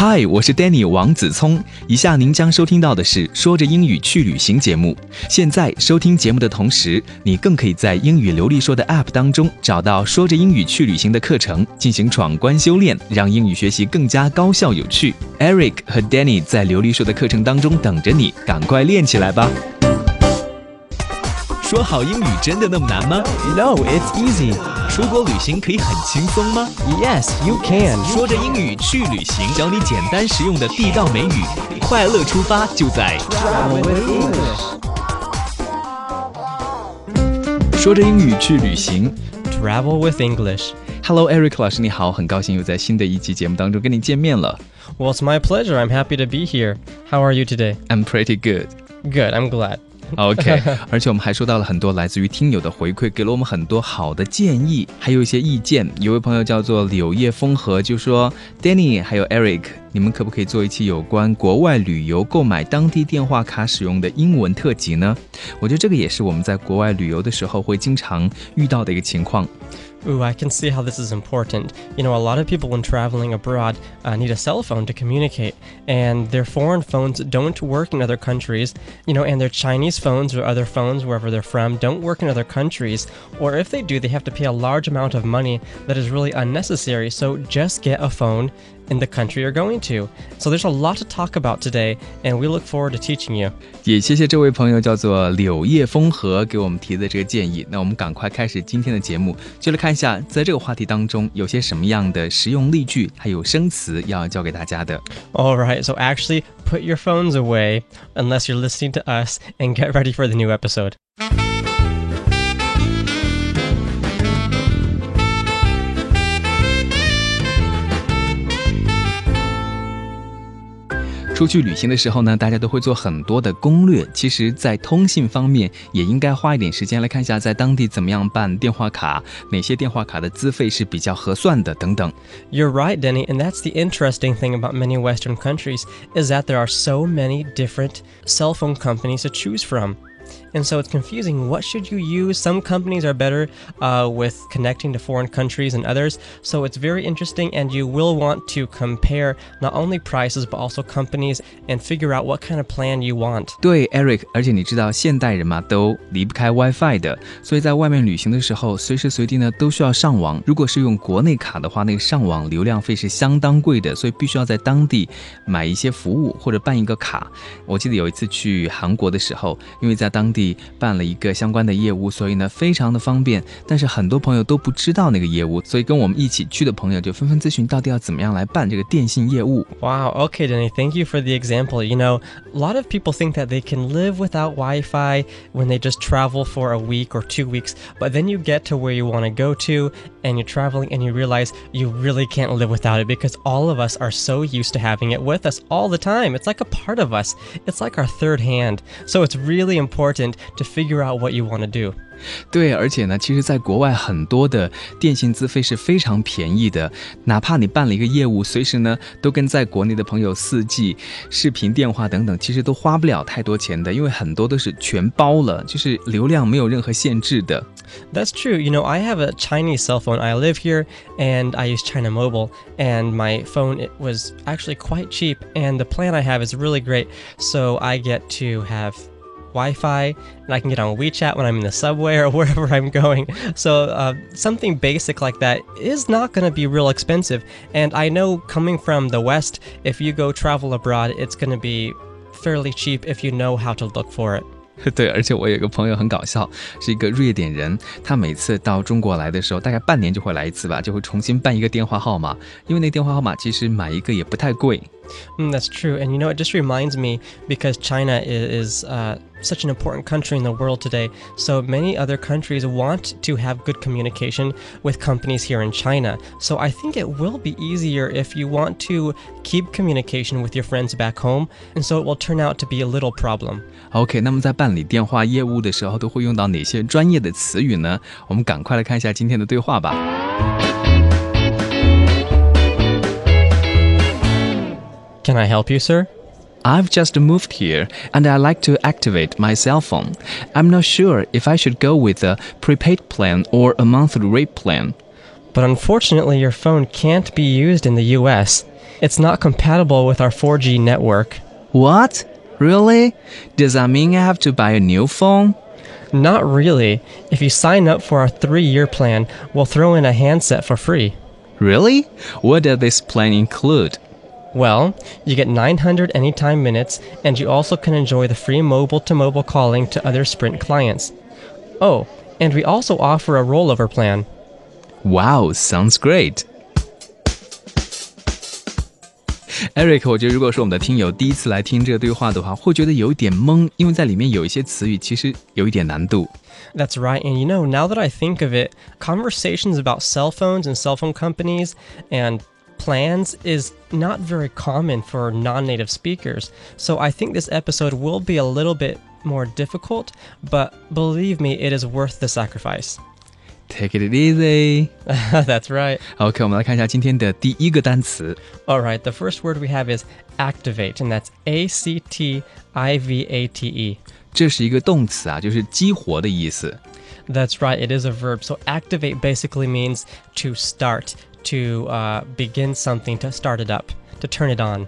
嗨，我是 Danny 王子聪。以下您将收听到的是说着英语去旅行节目。现在收听节目的同时，你更可以在英语流利说的 App 当中找到说着英语去旅行的课程，进行闯关修炼，让英语学习更加高效有趣。Eric 和 Danny 在流利说的课程当中等着你，赶快练起来吧！说好英语真的那么难吗 No, it's easy. 出国旅行可以很轻松吗？ Yes, you can. 说着英语去旅行，教你简单实用的地道美语，快乐出发就在 Travel with English. 说着英语去旅行。 Travel with English. Hello, Eric 老师，你好，很高兴又在新的一期节目当中跟你见面了。 Well, it's my pleasure. I'm happy to be here. How are you today? I'm pretty good. Good, I'm glad. OK，而且我们还收到了很多来自于听友的回馈，给了我们很多好的建议，还有一些意见。有位朋友叫做柳叶风和，就说 Danny 还有 Eric，你们可不可以做一期有关国外旅游购买当地电话卡使用的英文特辑呢？我觉得这个也是我们在国外旅游的时候会经常遇到的一个情况。Ooh, I can see how this is important. You know, a lot of people when traveling abroad uh, need a cell phone to communicate, and their foreign phones don't work in other countries. You know, and their Chinese phones or other phones, wherever they're from, don't work in other countries. Or if they do, they have to pay a large amount of money that is really unnecessary. So just get a phone in the country you're going to. So there's a lot to talk about today, and we look forward to teaching you. 也谢谢这位朋友叫做柳叶风和给我们提的这个建议。那我们赶快开始今天的节目，就来看一下在这个话题当中有些什么样的实用例句，还有生词要教给大家的。 All right, so actually put your phones away unless you're listening to us and get ready for the new episode. 出去旅行的时候呢，大家都会做很多的攻略。其实，在通信方面，也应该花一点时间来看一下，在当地怎么样办电话卡，哪些电话卡的资费是比较合算的等等。 You're right, Denny, and that's the interesting thing about many Western countries is that there are so many different cell phone companies to choose from. And so it's confusing. What should you use? Some companies are better uh, with connecting to foreign countries than others. So it's very interesting, and you will want to compare not only prices but also companies and figure out what kind of plan you want. 对，Eric，而且你知道现代人嘛，都离不开 WiFi 的，所以在外面旅行的时候，随时随地呢都需要上网。如果是用国内卡的话，那个上网流量费是相当贵的，所以必须要在当地买一些服务或者办一个卡。我记得有一次去韩国的时候，因为在当 地办了一个相关的业务，所以呢非常的方便。但是很多朋友都不知道那个业务，所以跟我们一起去的朋友就纷纷咨询到底要怎么样来办这个电信业务。 Wow. Okay, Denny. Thank you for the example. You know, a lot of people think that they can live without Wi Fi when they just travel for a week or two weeks, but then you get to where you want to go to and you're traveling and you realize you really can't live without it because all of us are so used to having it with us all the time. It's like a part of us, it's like our third hand. So it's really important to figure out what you want to do. 对，而且呢，其实，在国外很多的电信资费是非常便宜的，哪怕你办了一个业务，随时呢都跟在国内的朋友四 G、视频电话等等，其实都花不了太多钱的，因为很多都是全包了，就是流量没有任何限制的。 That's true. You know, I have a Chinese cell phone. I live here and I use China Mobile and my phone it was actually quite cheap and the plan I have is really great. So I get to have Wi-Fi and I can get on WeChat when I'm in the subway or wherever I'm going. So uh, something basic like that is not going to be real expensive. And I know coming from the West, if you go travel abroad, it's going to be fairly cheap if you know how to look for it. 对，而且我有一个朋友很搞笑，是一个瑞典人，他每次到中国来的时候，大概半年就会来一次吧，就会重新办一个电话号码，因为那电话号码其实买一个也不太贵。Mm, that's true. And you know, it just reminds me because China is, is uh, such an important country in the world today. So many other countries want to have good communication with companies here in China. So I think it will be easier if you want to keep communication with your friends back home. And so it will turn out to be a little problem. OK，那么在办理电话业务的时候，都会用到哪些专业的词语呢？我们赶快来看一下今天的对话吧。 Can I help you, sir? I've just moved here and I like to activate my cell phone. I'm not sure if I should go with a prepaid plan or a monthly rate plan. But unfortunately, your phone can't be used in the US. It's not compatible with our 4G network. What? Really? Does that mean I have to buy a new phone? Not really. If you sign up for our three year plan, we'll throw in a handset for free. Really? What does this plan include? Well, you get 900 anytime minutes, and you also can enjoy the free mobile to mobile calling to other Sprint clients. Oh, and we also offer a rollover plan. Wow, sounds great. Eric，我觉得如果说我们的听友第一次来听这个对话的话，会觉得有一点懵，因为在里面有一些词语其实有一点难度。 That's right. And you know, now that I think of it, conversations about cell phones and cell phone companies and plans is not very common for non native speakers. So I think this episode will be a little bit more difficult, but believe me, it is worth the sacrifice. Take it easy. That's right. OK，我们来看一下今天的第一个单词。 All right, the first word we have is activate, and that's A C T I V A T E. 这是一个动词啊，就是激活的意思。 That's right, it is a verb. So activate basically means to start, to uh, begin something, to start it up, to turn it on.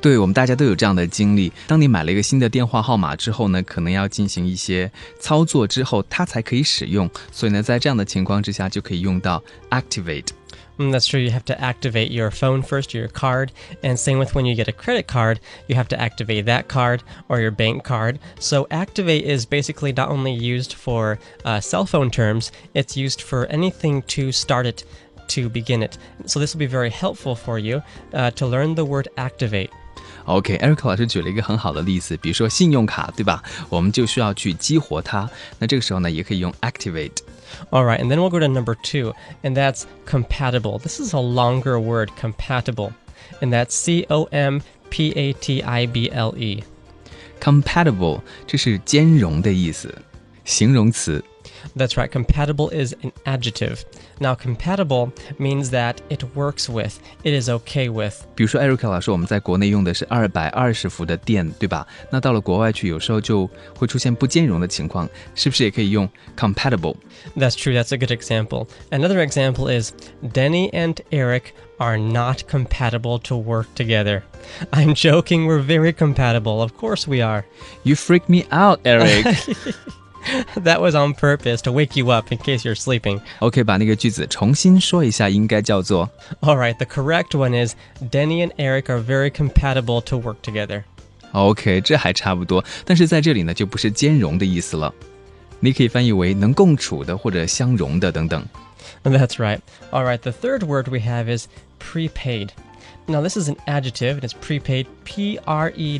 对我们大家都有这样的经历。当你买了一个新的电话号码之后呢，可能要进行一些操作之后，它才可以使用。所以呢，在这样的情况之下，就可以用到 activate。 Mm, that's true. You have to activate your phone first, your card, and same with when you get a credit card, you have to activate that card or your bank card. So activate is basically not only used for uh, cell phone terms, it's used for anything to start it, to begin it. So this will be very helpful for you uh, to learn the word activate. OK，Eric、老师举了一个很好的例子，比如说信用卡，对吧？我们就需要去激活它。那这个时候呢，也可以用 activate。 All right, and then we'll go to number two, and that's compatible. This is a longer word, compatible, and that's C O M P A T I B L E. compatible 这是兼容的意思，形容词。 That's right, compatible is an adjective. Now, compatible means that it works with, it is okay with. 比如说，Eric 老师，我们在国内用的是二百二十伏的电，对吧？那到了国外去，有时候就会出现不兼容的情况，是不是也可以用 compatible？ That's true, that's a good example. Another example is Denny and Eric are not compatible to work together. I'm joking, we're very compatible. Of course we are. You freak me out, Eric 。 That was on purpose to wake you up in case you're sleeping. OK，把那个句子重新说一下，应该叫做 All right, the correct one is Denny and Eric are very compatible to work together. OK，这还差不多。但是在这里呢，就不是兼容的意思了，你可以翻译为能共处的或者相容的等等。 That's right. All right, the third word we have is prepaid. Now, this is an adjective, and it's prepaid, P R E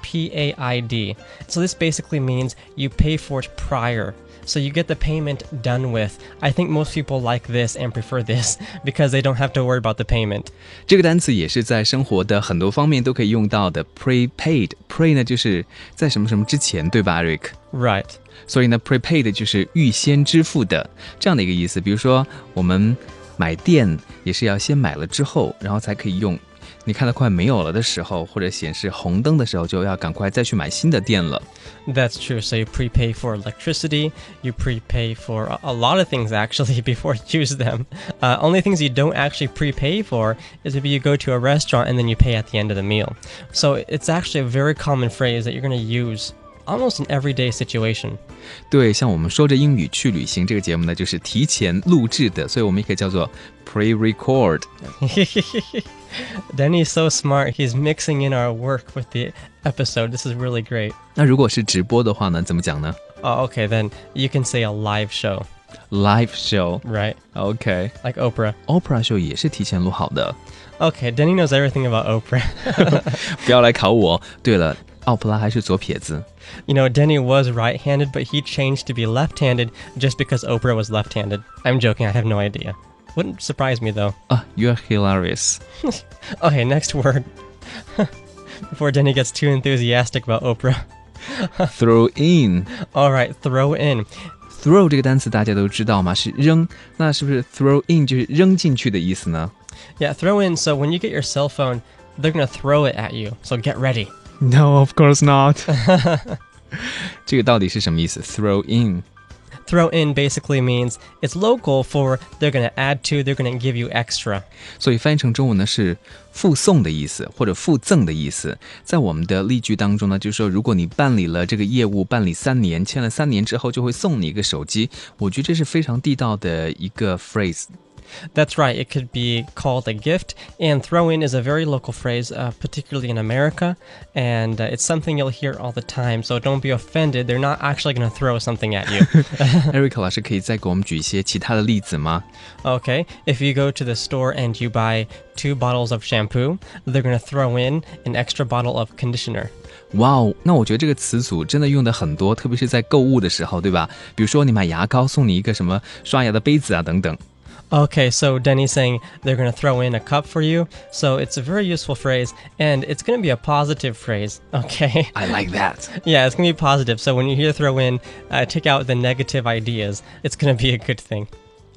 dash P A I D. So, this basically means you pay for it prior. So, you get the payment done with. I think most people like this and prefer this because they don't have to worry about the payment. 这个单词也是在生活的很多方面都可以用到的。prepaid pre 呢，就是在什么什么之前，对吧，Eric？ Right. 所以呢，prepaid 就是预先支付的这样的一个意思。比如说，我们买电也是要先买了之后，然后才可以用。 你看到快没有了的时候，或者显示红灯的时候，就要赶快再去买新的电了。 That's true. So you prepay for electricity, you prepay for a, a lot of things actually before you use them. Uh, only things you don't actually prepay for is if you go to a restaurant and then you pay at the end of the meal. So it's actually a very common phrase that you're going to use almost in everyday situation. 对，像我们说着英语去旅行这个节目呢，就是提前录制的，所以我们也可以叫做 pre-record。 Danny's so smart. He's mixing in our work with the episode. This is really great. 那如果是直播的话呢，怎么讲呢 Oh, okay, then you can say a live show, ？Live show。 right? OK。 Like Oprah. Opera show 也是提前录好的， Okay, Danny knows everything about Oprah. 不要来考我。对了， 奥普拉还是左撇子。 You know, Denny was right handed, but he changed to be left handed just because Oprah was left handed. I'm joking, I have no idea. Wouldn't surprise me though. 啊，You're hilarious。 Okay, next word. Before Denny gets too enthusiastic about Oprah. Throw in。 Alright, throw in. throw 这个单词大家都知道吗？是扔，那是不是 throw in 就是扔进去的意思呢 Yeah, throw in, so when you get your cell phone, they're gonna throw it at you. So get ready. ？No, of course not 。这个到底是什么意思？Throw in。 throw in basically means it's local for they're going to add to, they're going to give you extra. 所以翻译成中文呢是附送的意思，或者附赠的意思。在我们的例句当中呢，就是说，如果你办理了这个业务，办理三年，签了三年之后，就会送你一个手机。我觉得这是非常地道的一个 phrase。 That's right. It could be called a gift. And throw in is a very local phrase, uh, particularly in America. And uh, it's something you'll hear all the time. So don't be offended. They're not actually going to throw something at you. Eric 老师可以再给我们举一些其他的例子吗 Okay. If you go to the store and you buy two bottles of shampoo, they're going to throw in an extra bottle of conditioner. 哇哦，那我觉得这个词组真的用的很多，特别是在购物的时候，对吧？比如说你买牙膏，送你一个什么刷牙的杯子啊，等等。 Okay, so Denny's saying they're going to throw in a cup for you. So it's a very useful phrase, and it's going to be a positive phrase. Okay. I like that. Yeah, it's going to be positive. So when you hear throw in, uh, take out the negative ideas. It's going to be a good thing.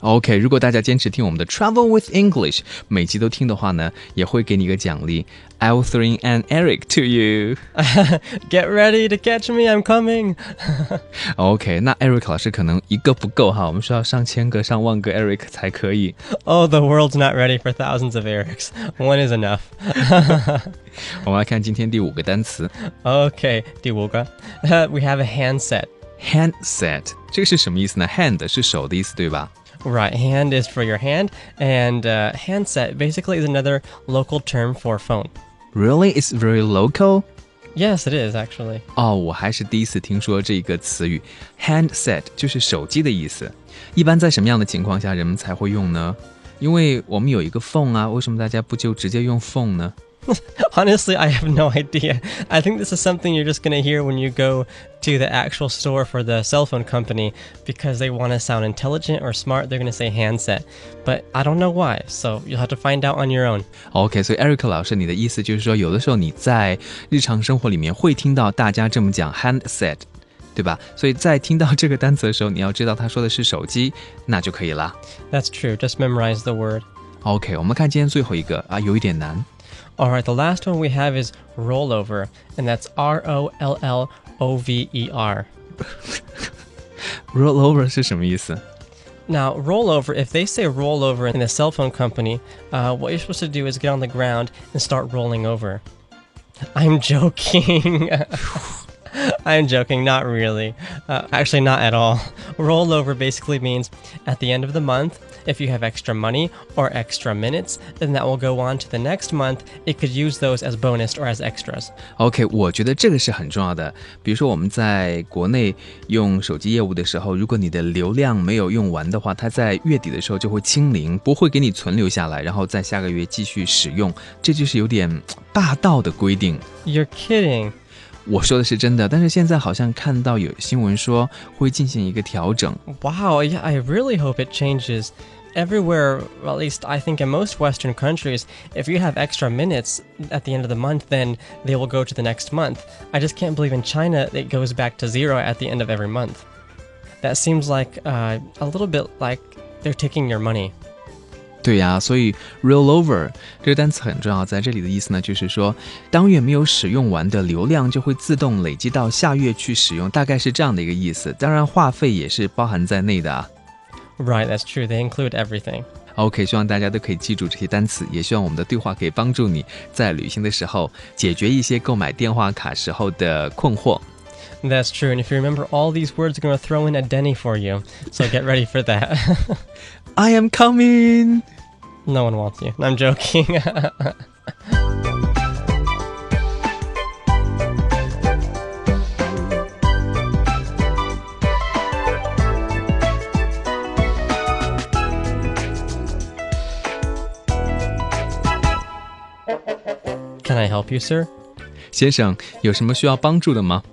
OK，如果大家坚持听我们的 Travel with English，每集都听的话呢，也会给你一个奖励。I'll throw an Eric to you。 Get ready to catch me, I'm coming. OK，那 Eric 老师可能一个不够哈，我们需要上千个、上万个 Eric 才可以。 Oh, the world's not ready for thousands of Erics. One is enough. 我们来看今天第五个单词 Okay, Diwoga. Uh, we have a handset. handset，这个是什么意思呢？hand 是手的意思，对吧？ Right, hand is for your hand, and uh, handset basically is another local term for phone. Really, it's very local. Yes, it is actually. 哦，我还是第一次听说这个词语，handset 就是手机的意思。一般在什么样的情况下人们才会用呢？因为我们有一个 phone 啊，为什么大家不就直接用 phone 呢？ Honestly, I have no idea. I think this is something you're just going to hear when you go to the actual store for the cell phone company because they want to sound intelligent or smart. They're going to say handset. But I don't know why, so you'll have to find out on your own. OK，所以 Eric 老师，你的意思就是说，有的时候你在日常生活里面会听到大家这么讲 handset，对吧？所以在听到这个单词的时候，你要知道他说的是手机，那就可以了。 That's true. Just memorize the word. OK，我们看今天最后一个啊，有一点难。 All right, the last one we have is rollover, and that's R O L L O V E R. rollover 是什么意思？ Now, rollover, if they say rollover in a cell phone company, uh, what you're supposed to do is get on the ground and start rolling over. I'm joking. I'm joking, not really. Uh, actually, not at all. Rollover basically means at the end of the month, if you have extra money or extra minutes, then that will go on to the next month. It could use those as bonus or as extras. OK，我觉得这个是很重要的。比如说我们在国内用手机业务的时候，如果你的流量没有用完的话，它在月底的时候就会清零，不会给你存留下来，然后在下个月继续使用。这就是有点霸道的规定。 You're kidding. 我说的是真的，但是现在好像看到有新闻说会进行一个调整。 Wow, yeah, I really hope it changes. Everywhere, well, at least I think in most Western countries, if you have extra minutes at the end of the month, then they will go to the next month. I just can't believe in China it goes back to zero at the end of every month. That seems like uh, a little bit like they're taking your money. 对呀、所以 rollover 这个单词很重要，在这里的意思呢，就是说当月没有使用完的流量就会自动累积到下月去使用，大概是这样的一个意思。当然，话费也是包含在内的啊。 Right, that's true. They include everything. OK，希望大家都可以记住这些单词，也希望我们的对话可以帮助你在旅行的时候解决一些购买电话卡时候的困惑。 That's true. And if you remember all these words, I'm going to throw in a Denny for you. So get ready for that. I am coming。 no one wants you. I'm joking. Can I help you, sir? 先生，有什么需要帮助的吗？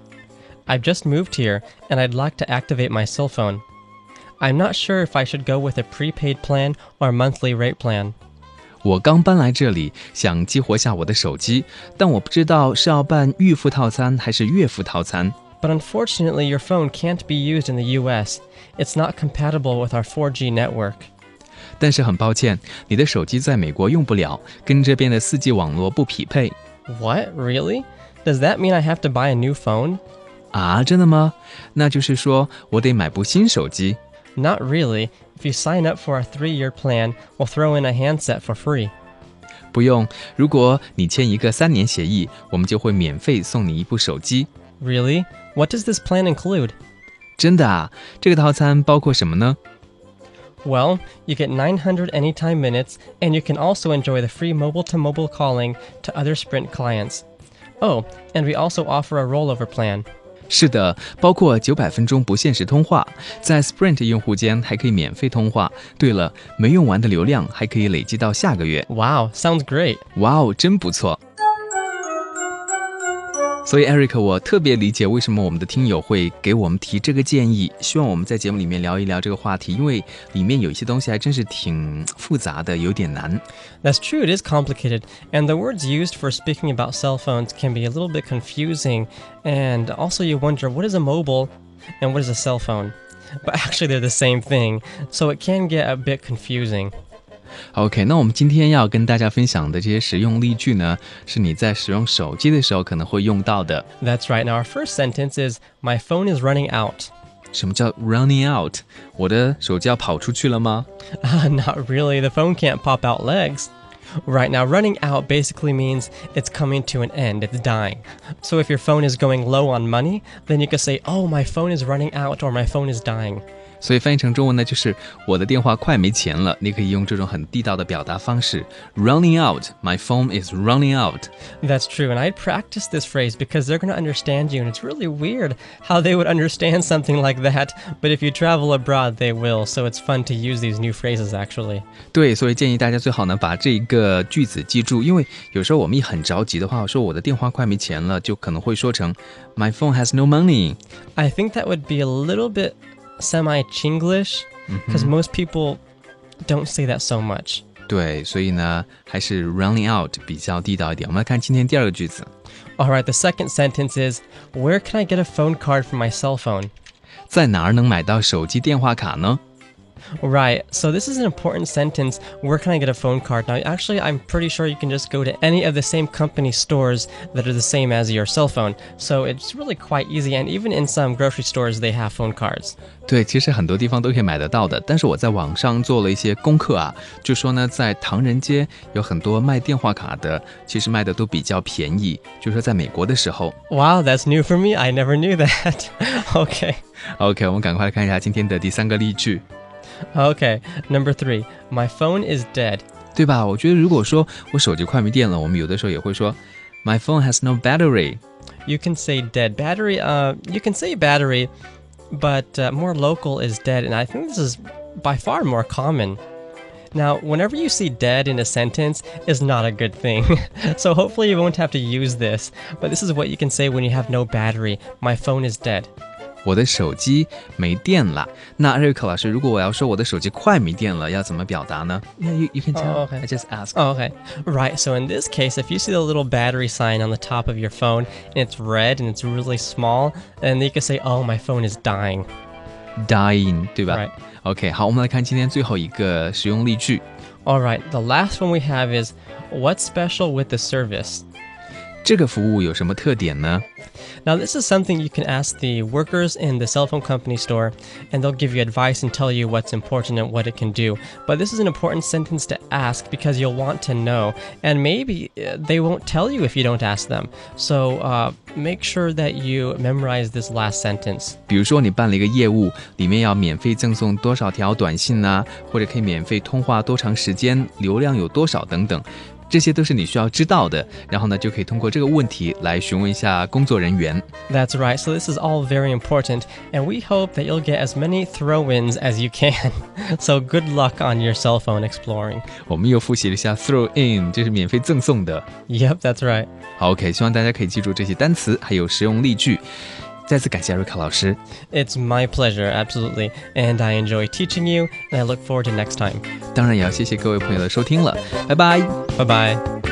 I've just moved here and I'd like to activate my cell phone. I'm not sure if I should go with a prepaid plan or a monthly rate plan. 我刚搬来这里，想激活下我的手机，但我不知道是要办预付套餐还是月付套餐。 But unfortunately, your phone can't be used in the US. It's not compatible with our 4G network. 但是很抱歉，你的手机在美国用不了，跟这边的 4G 网络不匹配。 What? Really? Does that mean I have to buy a new phone? 啊，真的吗？那就是说我得买部新手机。 Not really. If you sign up for our three year plan, we'll throw in a handset for free. 不用，如果你签一个三年协议，我们就会免费送你一部手机。 Really? What does this plan include? 真的啊？这个套餐包括什么呢？ Well, you get 900 anytime minutes, and you can also enjoy the free mobile to mobile calling to other Sprint clients. Oh, and we also offer a rollover plan. 是的，包括九百分钟不限时通话，在 Sprint 用户间还可以免费通话。对了，没用完的流量还可以累积到下个月。Wow, sounds great. 哇哦，真不错！所以，Eric，我特别理解为什么我们的听友会给我们提这个建议，希望我们在节目里面聊一聊这个话题，因为里面有一些东西还真是挺复杂的，有点难。 That's true, it is complicated, and the words used for speaking about cell phones can be a little bit confusing, and also you wonder what is a mobile and what is a cell phone? But actually, they're the same thing, so it can get a bit confusing. OK，那我们今天要跟大家分享的这些实用例句呢，是你在使用手机的时候可能会用到的。 That's right. Now, our first sentence is My phone is running out. 什么叫 running out？我的手机要跑出去了吗？ Ah, not really. The phone can't pop out legs. Right now, running out basically means it's coming to an end, it's dying. So if your phone is going low on money, then you could say, Oh, my phone is running out, or my phone is dying. 所以翻译成中文呢，就是我的电话快没钱了。你可以用这种很地道的表达方式，running out，my phone is running out。 That's true, and I'd practice this phrase because they're going to understand you, and it's really weird how they would understand something like that. But if you travel abroad, they will, so it's fun to use these new phrases actually. 对，所以建议大家最好呢把这一个句子记住，因为有时候我们一很着急的话，说我的电话快没钱了，就可能会说成 My phone has no money。 I think that would be a little bit semi Chinglish because most people don't say that so much. 对，所以呢还是 running out 比较地道一点。我们来看今天第二个句子， All right, the second sentence is Where can I get a phone card for my cell phone? 在哪儿能买到手机电话卡呢？ Right, so this is an important sentence. Where can I get a phone card? Now, actually, I'm pretty sure you can just go to any of the same company stores that are the same as your cell phone. So it's really quite easy, and even in some grocery stores, they have phone cards. 对，其实很多地方都可以买得到的。但是我在网上做了一些功课啊，就说呢，在唐人街有很多卖电话卡的，其实卖的都比较便宜。就说在美国的时候 Wow, that's new for me. I never knew that. okay. ，OK，我们赶快来看一下今天的第三个例句， Okay, number three. My phone is dead. 对吧？我觉得如果说我手机快没电了，我们有的时候也会说 My phone has no battery。 You can say dead battery. Uh, you can say battery, but uh, more local is dead, and I think this is by far more common. Now, whenever you see dead in a sentence is not a good thing. so hopefully you won't have to use this. But this is what you can say when you have no battery. My phone is dead. 我的手机没电了。那瑞克老师，如果我要说我的手机快没电了，要怎么表达呢？Yeah, you you can tell. Oh, okay. I just ask. Oh, okay. Right. So in this case, if you see the little battery sign on the top of your phone and it's red and it's really small, then you can say, "Oh, my phone is dying." Dying，对吧 Right. OK，好，我们来看今天最后一个实用例句。 All right. The last one we have is, "What's special with the service?" 这个服务有什么特点呢？ Now, this is something you can ask the workers in the cell phone company store, and they'll give you advice and tell you what's important and what it can do. But this is an important sentence to ask because you'll want to know, and maybe uh, they won't tell you if you don't ask them. So uh, make sure that you memorize this last sentence. 比如说你办了一个业务，里面要免费赠送多少条短信呐、或者可以免费通话多长时间，流量有多少等等， 这些都是你需要知道的。然后呢，就可以通过这个问题来询问一下工作人员。 That's right. So this is all very important, and we hope that you'll get as many throw-ins as you can. so good luck on your cell phone exploring. 我们又复习了一下 throw in，这是免费赠送的。 Yep, that's right. 好，OK，希望大家可以记住这些单词，还有实用例句。 再次感谢瑞卡老师， It's my pleasure, absolutely. And I enjoy teaching you, and I look forward to next time. 当然也要谢谢各位朋友的收听了，拜拜。 Bye bye.